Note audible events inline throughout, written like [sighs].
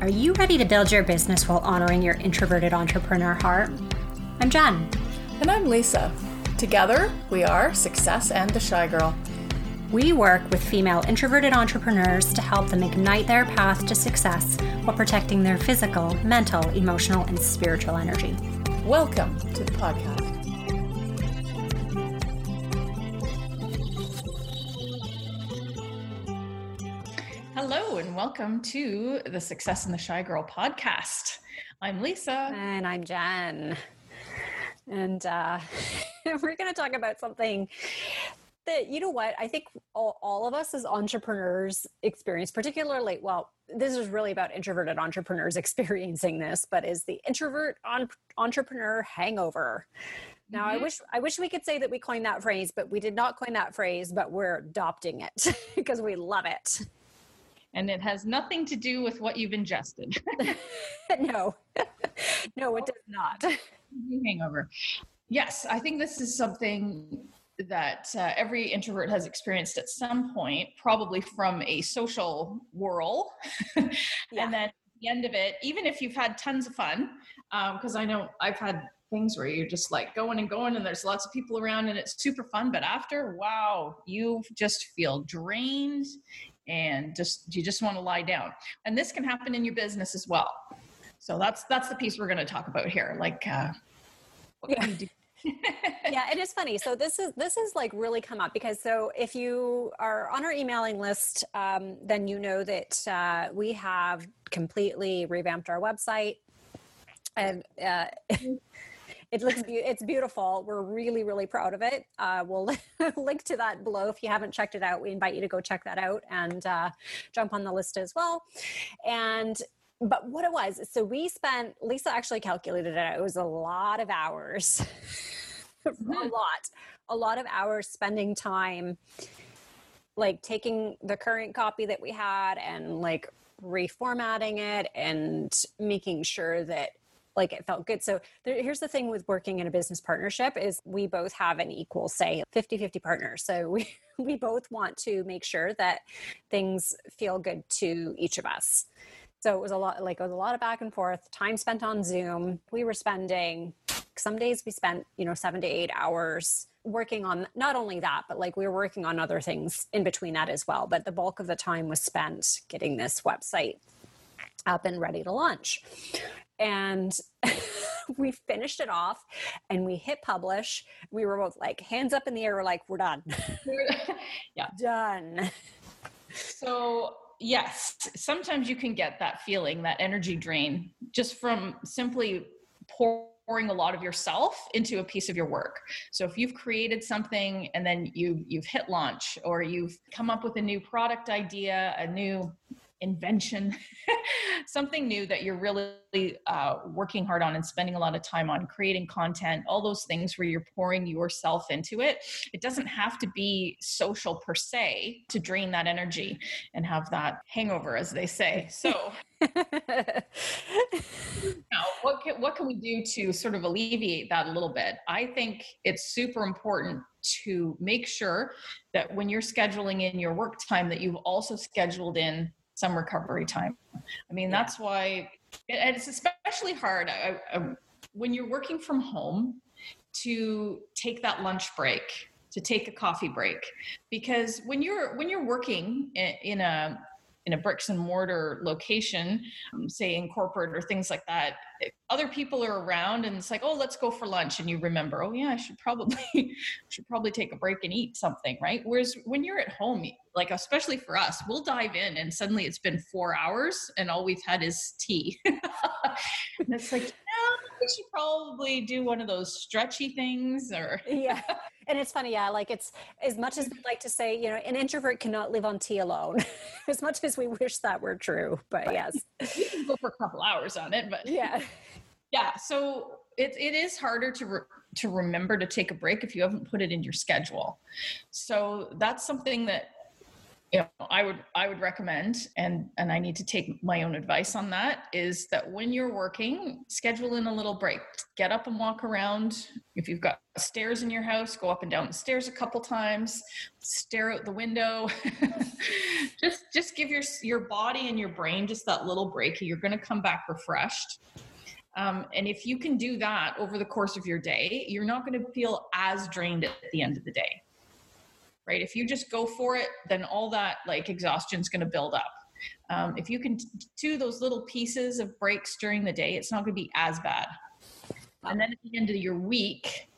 Are you ready to build your business while honoring your introverted entrepreneur heart? I'm Jen. And I'm Lisa. Together, we are Success and the Shy Girl. We work with female introverted entrepreneurs to help them ignite their path to success while protecting their physical, mental, emotional, and spiritual energy. Welcome to the podcast. Welcome to the Success and the Shy Girl podcast. I'm Lisa. And I'm Jen. And uh, [laughs] we're going to talk about something that, you know what, I think all, all of us as entrepreneurs experience, particularly, well, this is really about introverted entrepreneurs [laughs] experiencing this, but is the introvert on, entrepreneur hangover. Now, mm-hmm. I wish I wish we could say that we coined that phrase, but we did not coin that phrase, but we're adopting it [laughs] because we love it and it has nothing to do with what you've ingested. [laughs] [laughs] no, [laughs] no, it does not. Hangover. Yes, I think this is something that uh, every introvert has experienced at some point, probably from a social whirl. yeah. And then at the end of it, even if you've had tons of fun, because um, I know I've had things where you're just like going and going and there's lots of people around and it's super fun but after wow you just feel drained and just you just want to lie down. And this can happen in your business as well. So that's that's the piece we're going to talk about here like uh, yeah. [laughs] yeah it is funny. So this is this is like really come up because so if you are on our emailing list um, then you know that uh, we have completely revamped our website. And uh, [laughs] it looks be- it's beautiful. We're really really proud of it. Uh, we'll [laughs] link to that below if you haven't checked it out. We invite you to go check that out and uh, jump on the list as well. And but what it was so we spent lisa actually calculated it it was a lot of hours. [laughs] A mm-hmm. lot. A lot of hours spending time like taking the current copy that we had and like reformatting it and making sure that like it felt good. So there, here's the thing with working in a business partnership is we both have an equal say 50-50 partners so [laughs] we we both want to make sure that things feel good to each of us. So it was a lot like it was a lot of back and forth time spent on zoom. We were spending some days we spent you know seven to eight hours working on not only that but like we were working on other things in between that as well. But the bulk of the time was spent getting this website up and ready to launch and [laughs] we finished it off and we hit publish. We were both like hands up in the air. We're like we're done. [laughs] [laughs] Yeah. Done. So yes sometimes you can get that feeling that energy drain just from simply pouring a lot of yourself into a piece of your work. So if you've created something and then you you've hit launch or you've come up with a new product idea a new invention, [laughs] something new that you're really uh, working hard on and spending a lot of time on, creating content, all those things where you're pouring yourself into it. It doesn't have to be social per se to drain that energy and have that hangover, as they say. So, [laughs] now, what can, what can we do to sort of alleviate that a little bit? I think it's super important to make sure that when you're scheduling in your work time that you've also scheduled in some recovery time. I mean, yeah. that's why, and it's especially hard I, I, um, when you're working from home to take that lunch break to take a coffee break because when you're when you're working in, in a in a bricks and mortar location, um, say in corporate or things like that, other people are around and it's like, oh, let's go for lunch, and you remember, oh yeah, I should probably [laughs] should probably take a break and eat something, right? Whereas when you're at home, like especially for us, we'll dive in and suddenly it's been four hours and all we've had is tea, [laughs] and it's like, yeah, we should probably do one of those stretchy things, or yeah and it's funny, yeah. Like it's as much as we'd like to say, you know, an introvert cannot live on tea alone. [laughs] as much as we wish that were true, but right. yes, we can go for a couple hours on it. But yeah, [laughs] yeah. So it it is harder to. Re- to remember to take a break if you haven't put it in your schedule. So that's something that you know i would i would recommend and and i need to take my own advice on that is that when you're working schedule in a little break. Get up and walk around. If you've got stairs in your house go up and down the stairs a couple times. Stare out the window. [laughs] Just just give your your body and your brain just that little break. You're going to come back refreshed. Um, and if you can do that over the course of your day you're not going to feel as drained at the end of the day right? If you just go for it, then all that like exhaustion is going to build up. Um, if you can do those little pieces of breaks during the day, it's not going to be as bad. And then at the end of your week,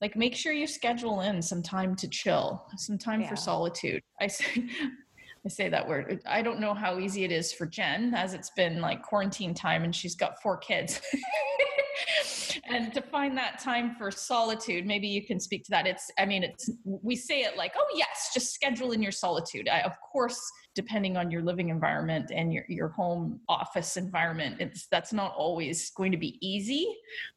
like make sure you schedule in some time to chill, some time yeah. for solitude. I say, [laughs] I say that word. I don't know how easy it is for Jen, as it's been like quarantine time and she's got four kids. [laughs] and to find that time for solitude maybe you can speak to that. It's i mean it's we say it like oh yes just schedule in your solitude. I, of course depending on your living environment and your, your home office environment it's that's not always going to be easy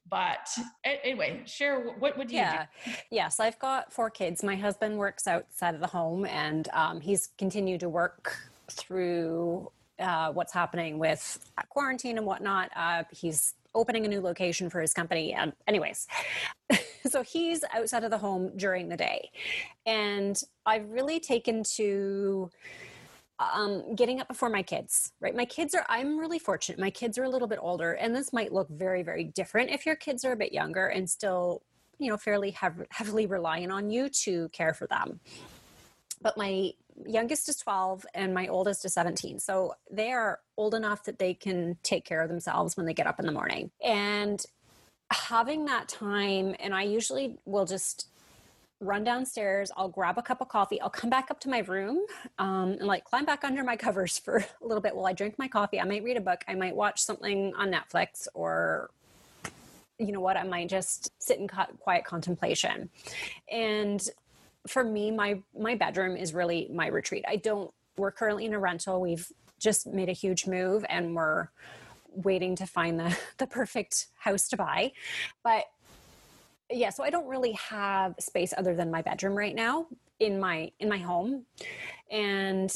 but anyway share what would you yeah. Do? yes i've got four kids. My husband works outside of the home and um, he's continued to work through uh, what's happening with quarantine and whatnot. Uh, he's opening a new location for his company. And, anyways, [laughs] so he's outside of the home during the day. And I've really taken to um, getting up before my kids, right? My kids are, I'm really fortunate. My kids are a little bit older, and this might look very, very different if your kids are a bit younger and still, you know, fairly heavily relying on you to care for them. But my youngest is 12 and my oldest is 17. So they are old enough that they can take care of themselves when they get up in the morning. And having that time, and I usually will just run downstairs i'll grab a cup of coffee i'll come back up to my room um, and like climb back under my [laughs] covers for a little bit while i drink my coffee i might read a book i might watch something on netflix or you know what i might just sit in quiet contemplation and for me my my bedroom is really my retreat. I don't we're currently in a rental. We've just made a huge move and we're waiting to find the [laughs] the perfect house to buy. But yeah so i don't really have space other than my bedroom right now in my in my home. And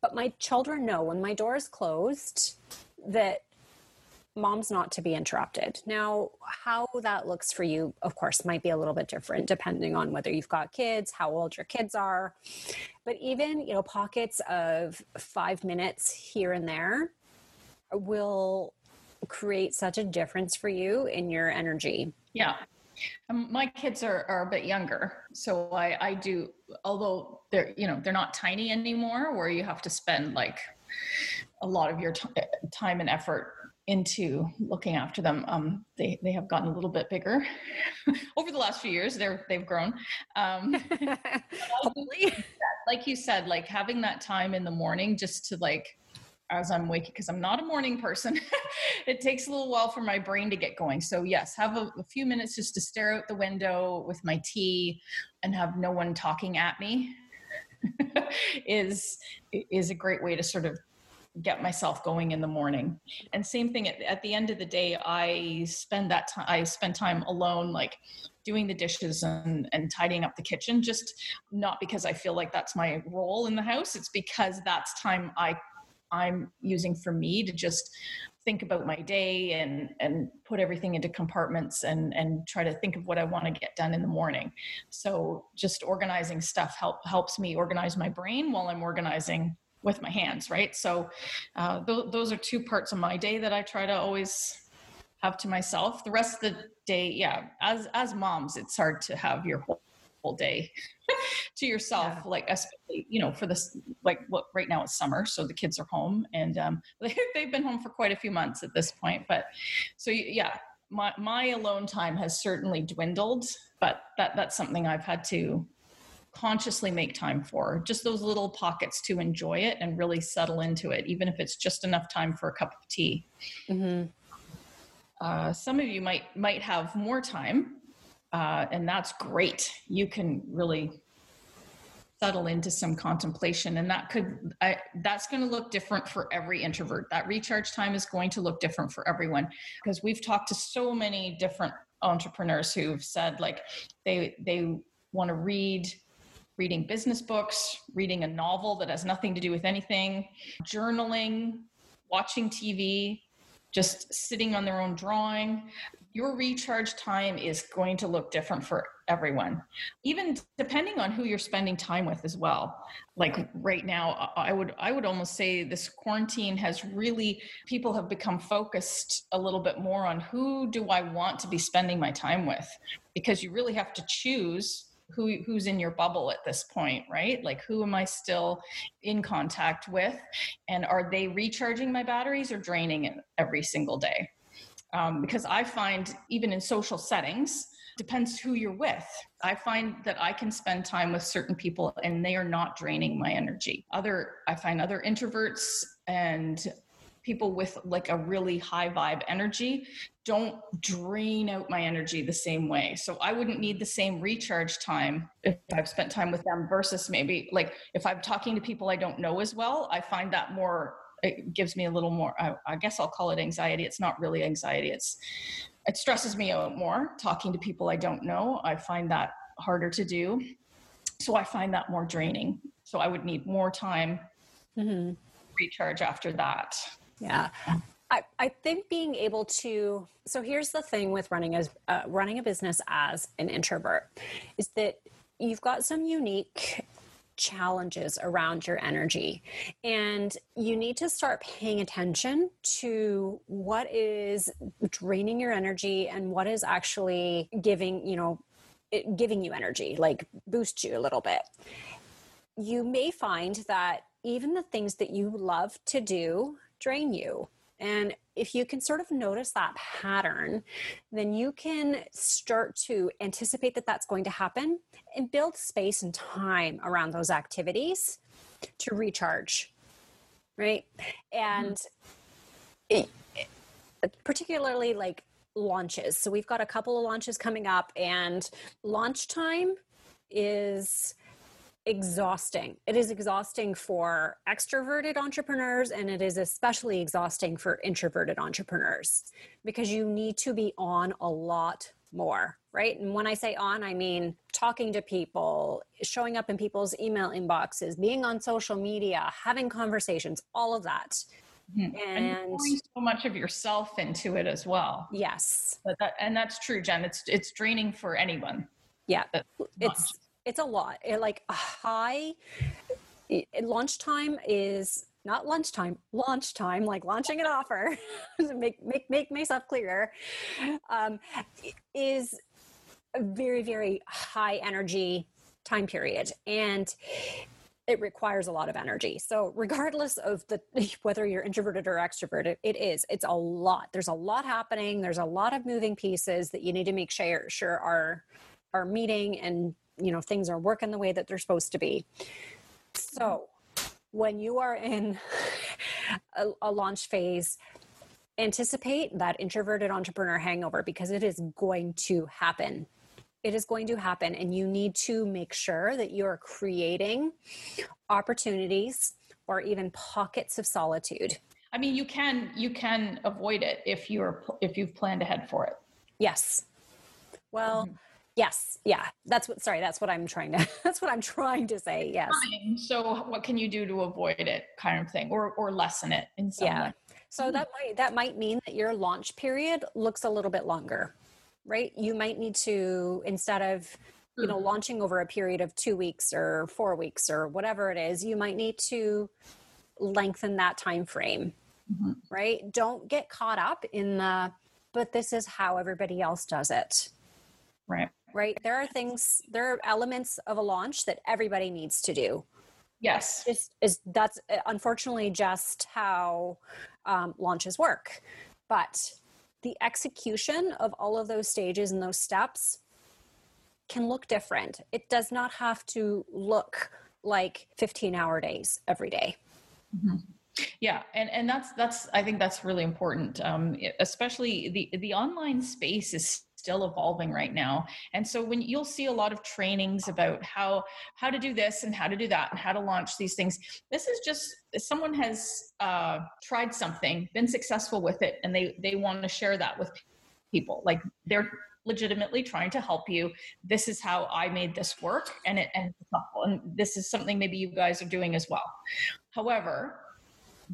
but my children know when my door is closed that mom's not to be interrupted. Now, how that looks for you, of course, might be a little bit different depending on whether you've got kids, how old your kids are. But even, you know, pockets of five minutes here and there will create such a difference for you in your energy. Yeah. Um, my kids are, are a bit younger. So I, I do, although they're, you know, they're not tiny anymore where you have to spend like a lot of your t- time and effort into looking after them. Um, they they have gotten a little bit bigger [laughs] over the last few years. They're they've grown. Um, [laughs] like you said, like having that time in the morning just to like as I'm waking because I'm not a morning person. [laughs] it takes a little while for my brain to get going. So yes, have a, a few minutes just to stare out the window with my tea and have no one talking at me is is a great way to sort of get myself going in the morning and same thing at, at the end of the day i spend that time i spend time alone like doing the dishes and, and tidying up the kitchen just not because i feel like that's my role in the house it's because that's time i i'm using for me to just think about my day and and put everything into compartments and and try to think of what I want to get done in the morning. So just organizing stuff help helps me organize my brain while I'm organizing with my hands, right? So uh, th- those are two parts of my day that I try to always have to myself. The rest of the day, yeah, as as moms, it's hard to have your whole, whole day [laughs] to yourself. Yeah. Like especially, you know, for this, like what right now it's summer, so the kids are home, and um, [laughs] they, they've been home for quite a few months at this point. But so yeah, my my alone time has certainly dwindled, but that that's something I've had to consciously make time for. Just those little pockets to enjoy it and really settle into it even if it's just enough time for a cup of tea. Mm-hmm. uh, some of you might might have more time uh, and that's great. You can really settle into some contemplation and that could I, that's going to look different for every introvert. That recharge time is going to look different for everyone because we've talked to so many different entrepreneurs who've said like they they want to read reading business books, reading a novel that has nothing to do with anything, journaling, watching TV, just sitting on their own drawing. Your recharge time is going to look different for everyone, even depending on who you're spending time with as well. Like right now, I would I would almost say this quarantine has really people have become focused a little bit more on who do I want to be spending my time with, because you really have to choose who who's in your bubble at this point right? Like who am i still in contact with? And are they recharging my batteries or draining it every single day? Um, because i find even in social settings depends who you're with i find that i can spend time with certain people and they are not draining my energy. Other i find other introverts and people with like a really high vibe energy don't drain out my energy the same way. So I wouldn't need the same recharge time if I've spent time with them versus maybe like if I'm talking to people I don't know as well, I find that more it gives me a little more I, I guess I'll call it anxiety. It's not really anxiety. It's it stresses me out more talking to people I don't know. I find that harder to do. So I find that more draining. So I would need more time mm-hmm. recharge after that. Yeah. I, I think being able to so here's the thing with running as uh, running a business as an introvert is that you've got some unique challenges around your energy and you need to start paying attention to what is draining your energy and what is actually giving you know giving you energy like boost you a little bit you may find that even the things that you love to do drain you. And if you can sort of notice that pattern, then you can start to anticipate that that's going to happen and build space and time around those activities to recharge. Right. And mm-hmm. it, it, particularly like launches. So we've got a couple of launches coming up, and launch time is exhausting. It is exhausting for extroverted entrepreneurs and it is especially exhausting for introverted entrepreneurs because you need to be on a lot more, right? And when I say on, I mean talking to people, showing up in people's email inboxes, being on social media, having conversations, all of that. Mm-hmm. And, and so much of yourself into it as well. Yes. That, and that's true, Jen. It's it's draining for anyone. Yeah. It's it's a lot. It, like a high lunchtime is not lunchtime, launch time, like launching an offer, [laughs] make, make, make myself clearer, um, is a very, very high energy time period. And it requires a lot of energy. So regardless of the [laughs] whether you're introverted or extroverted, it is. It's a lot. There's a lot happening. There's a lot of moving pieces that you need to make sure sure are are meeting and you know things are working the way that they're supposed to be. So when you are in [laughs] a, a launch phase anticipate that introverted entrepreneur hangover because it is going to happen. It is going to happen and you need to make sure that you're creating opportunities or even pockets of solitude. I mean you can you can avoid it if you're if you've planned ahead for it. Yes. Well mm-hmm. Yes. Yeah. That's what, sorry, that's what I'm trying to, [laughs] that's what I'm trying to say. Yes. So what can you do to avoid it kind of thing or, or lessen it in some yeah. way? So mm-hmm. that might, that might mean that your launch period looks a little bit longer, right? You might need to, instead of, you know, hmm. launching over a period of two weeks or four weeks or whatever it is, you might need to lengthen that time frame, mm-hmm. right? Don't get caught up in the, but this is how everybody else does it. Right right? There are things, there are elements of a launch that everybody needs to do. Yes. It's, is that's uh, unfortunately just how um, launches work. But the execution of all of those stages and those steps can look different. It does not have to look like 15 hour days every day. Mm-hmm. Yeah, and and that's that's I think that's really important, um, especially the the online space is still evolving right now and so when you'll see a lot of trainings about how how to do this and how to do that and how to launch these things this is just someone has uh, tried something been successful with it and they they want to share that with people like they're legitimately trying to help you. This is how I made this work, and it and and this is something maybe you guys are doing as well. However,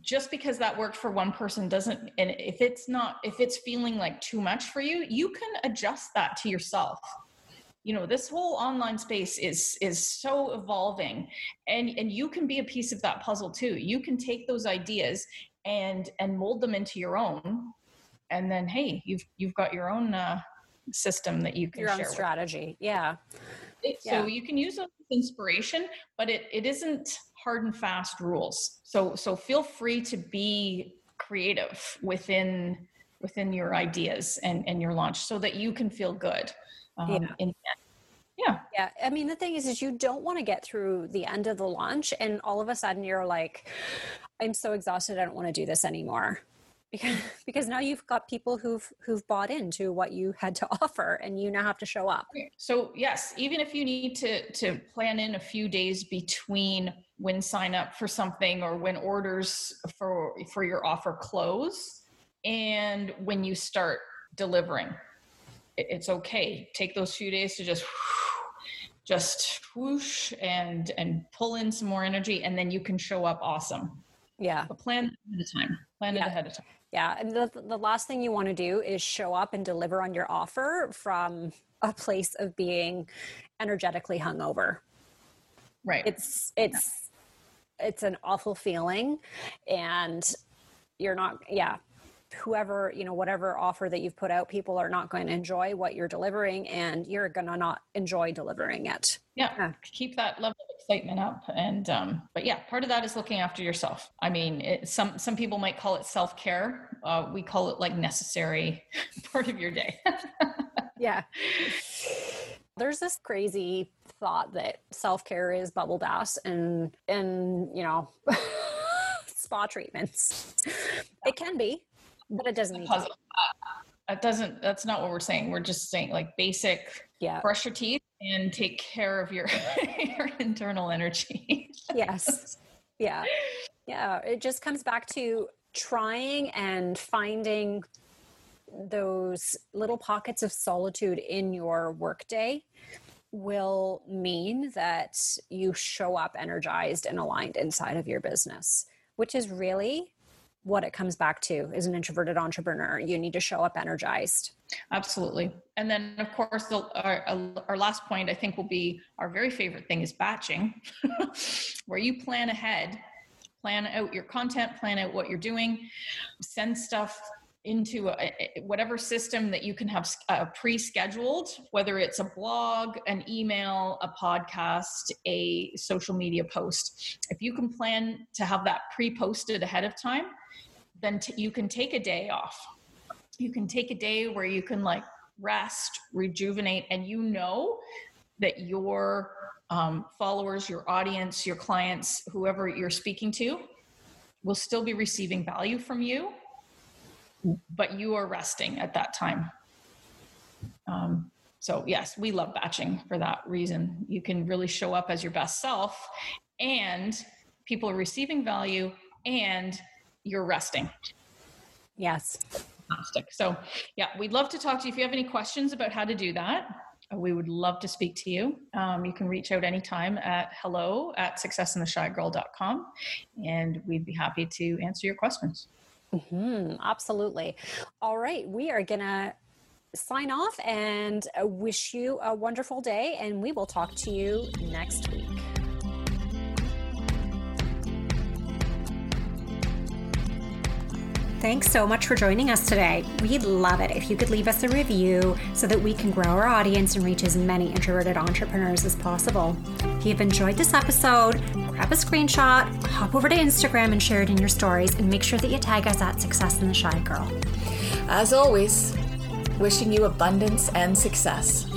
just because that worked for one person doesn't and if it's not if it's feeling like too much for you you can adjust that to yourself. You know this whole online space is is so evolving and and you can be a piece of that puzzle too. You can take those ideas and and mold them into your own and then hey you've you've got your own uh, system that you can your share own strategy yeah. So yeah. you can use those inspiration but it, it isn't hard and fast rules. So so feel free to be creative within within your ideas and and your launch so that you can feel good um, yeah. In, yeah. Yeah. I mean the thing is is you don't want to get through the end of the launch and all of a sudden you're like i'm so exhausted i don't want to do this anymore because [laughs] because now you've got people who've who've bought into what you had to [laughs] offer and you now have to show up. So yes even if you need to to plan in a few days between when sign up for something or when orders for for your offer close and when you start delivering it's okay. Take those few days to just [sighs] just whoosh and and pull in some more energy and then you can show up awesome. Yeah. But plan ahead of time. Plan yeah. it ahead of time yeah and the, the last thing you want to do is show up and deliver on your offer from a place of being energetically hungover right it's it's yeah. it's an awful feeling and you're not yeah whoever you know whatever offer that you've put out people are not going to enjoy what you're delivering and you're going to not enjoy delivering it yeah, yeah. keep that level excitement up and um but yeah part of that is looking after yourself. I mean it, some some people might call it self-care. Uh, we call it like necessary [laughs] part of your day. [laughs] Yeah. There's this crazy thought that self-care is bubble baths and and you know [laughs] spa treatments. It can be but it doesn't need It doesn't that's not what we're saying. We're just saying like basic yeah. brush your teeth and take care of your [laughs] your internal energy. Yes. Yeah. Yeah. It just comes back to trying and finding those little pockets of solitude in your workday will mean that you show up energized and aligned inside of your business which is really what it comes back to is an introverted entrepreneur. You need to show up energized. Absolutely. And then, of course, the, our, uh, our last point I think will be our very favorite thing is batching, [laughs] where you plan ahead, plan out your content, plan out what you're doing, send stuff into a, whatever system that you can have uh, pre-scheduled whether it's a blog an email a podcast a social media post if you can plan to have that pre-posted ahead of time then t- you can take a day off. You can take a day where you can like rest, rejuvenate, and you know that your um, followers, your audience, your clients, whoever you're speaking to, will still be receiving value from you, but you are resting at that time. Um, so, yes, we love batching for that reason. You can really show up as your best self, and people are receiving value, and you're resting. Yes. Fantastic. So, yeah, we'd love to talk to you. If you have any questions about how to do that, uh, we would love to speak to you. Um, you can reach out anytime at hello at successandtheshygirl.com and we'd be happy to answer your questions. Mm-hmm, absolutely. All right. We are going to sign off and uh, wish you a wonderful day, and we will talk to you next week. Thanks so much for joining us today. We'd love it if you could leave us a review so that we can grow our audience and reach as many introverted entrepreneurs as possible. If you've enjoyed this episode, grab a screenshot, hop over to Instagram and share it in your stories, and make sure that you tag us at Success and the Shy Girl. As always, wishing you abundance and success.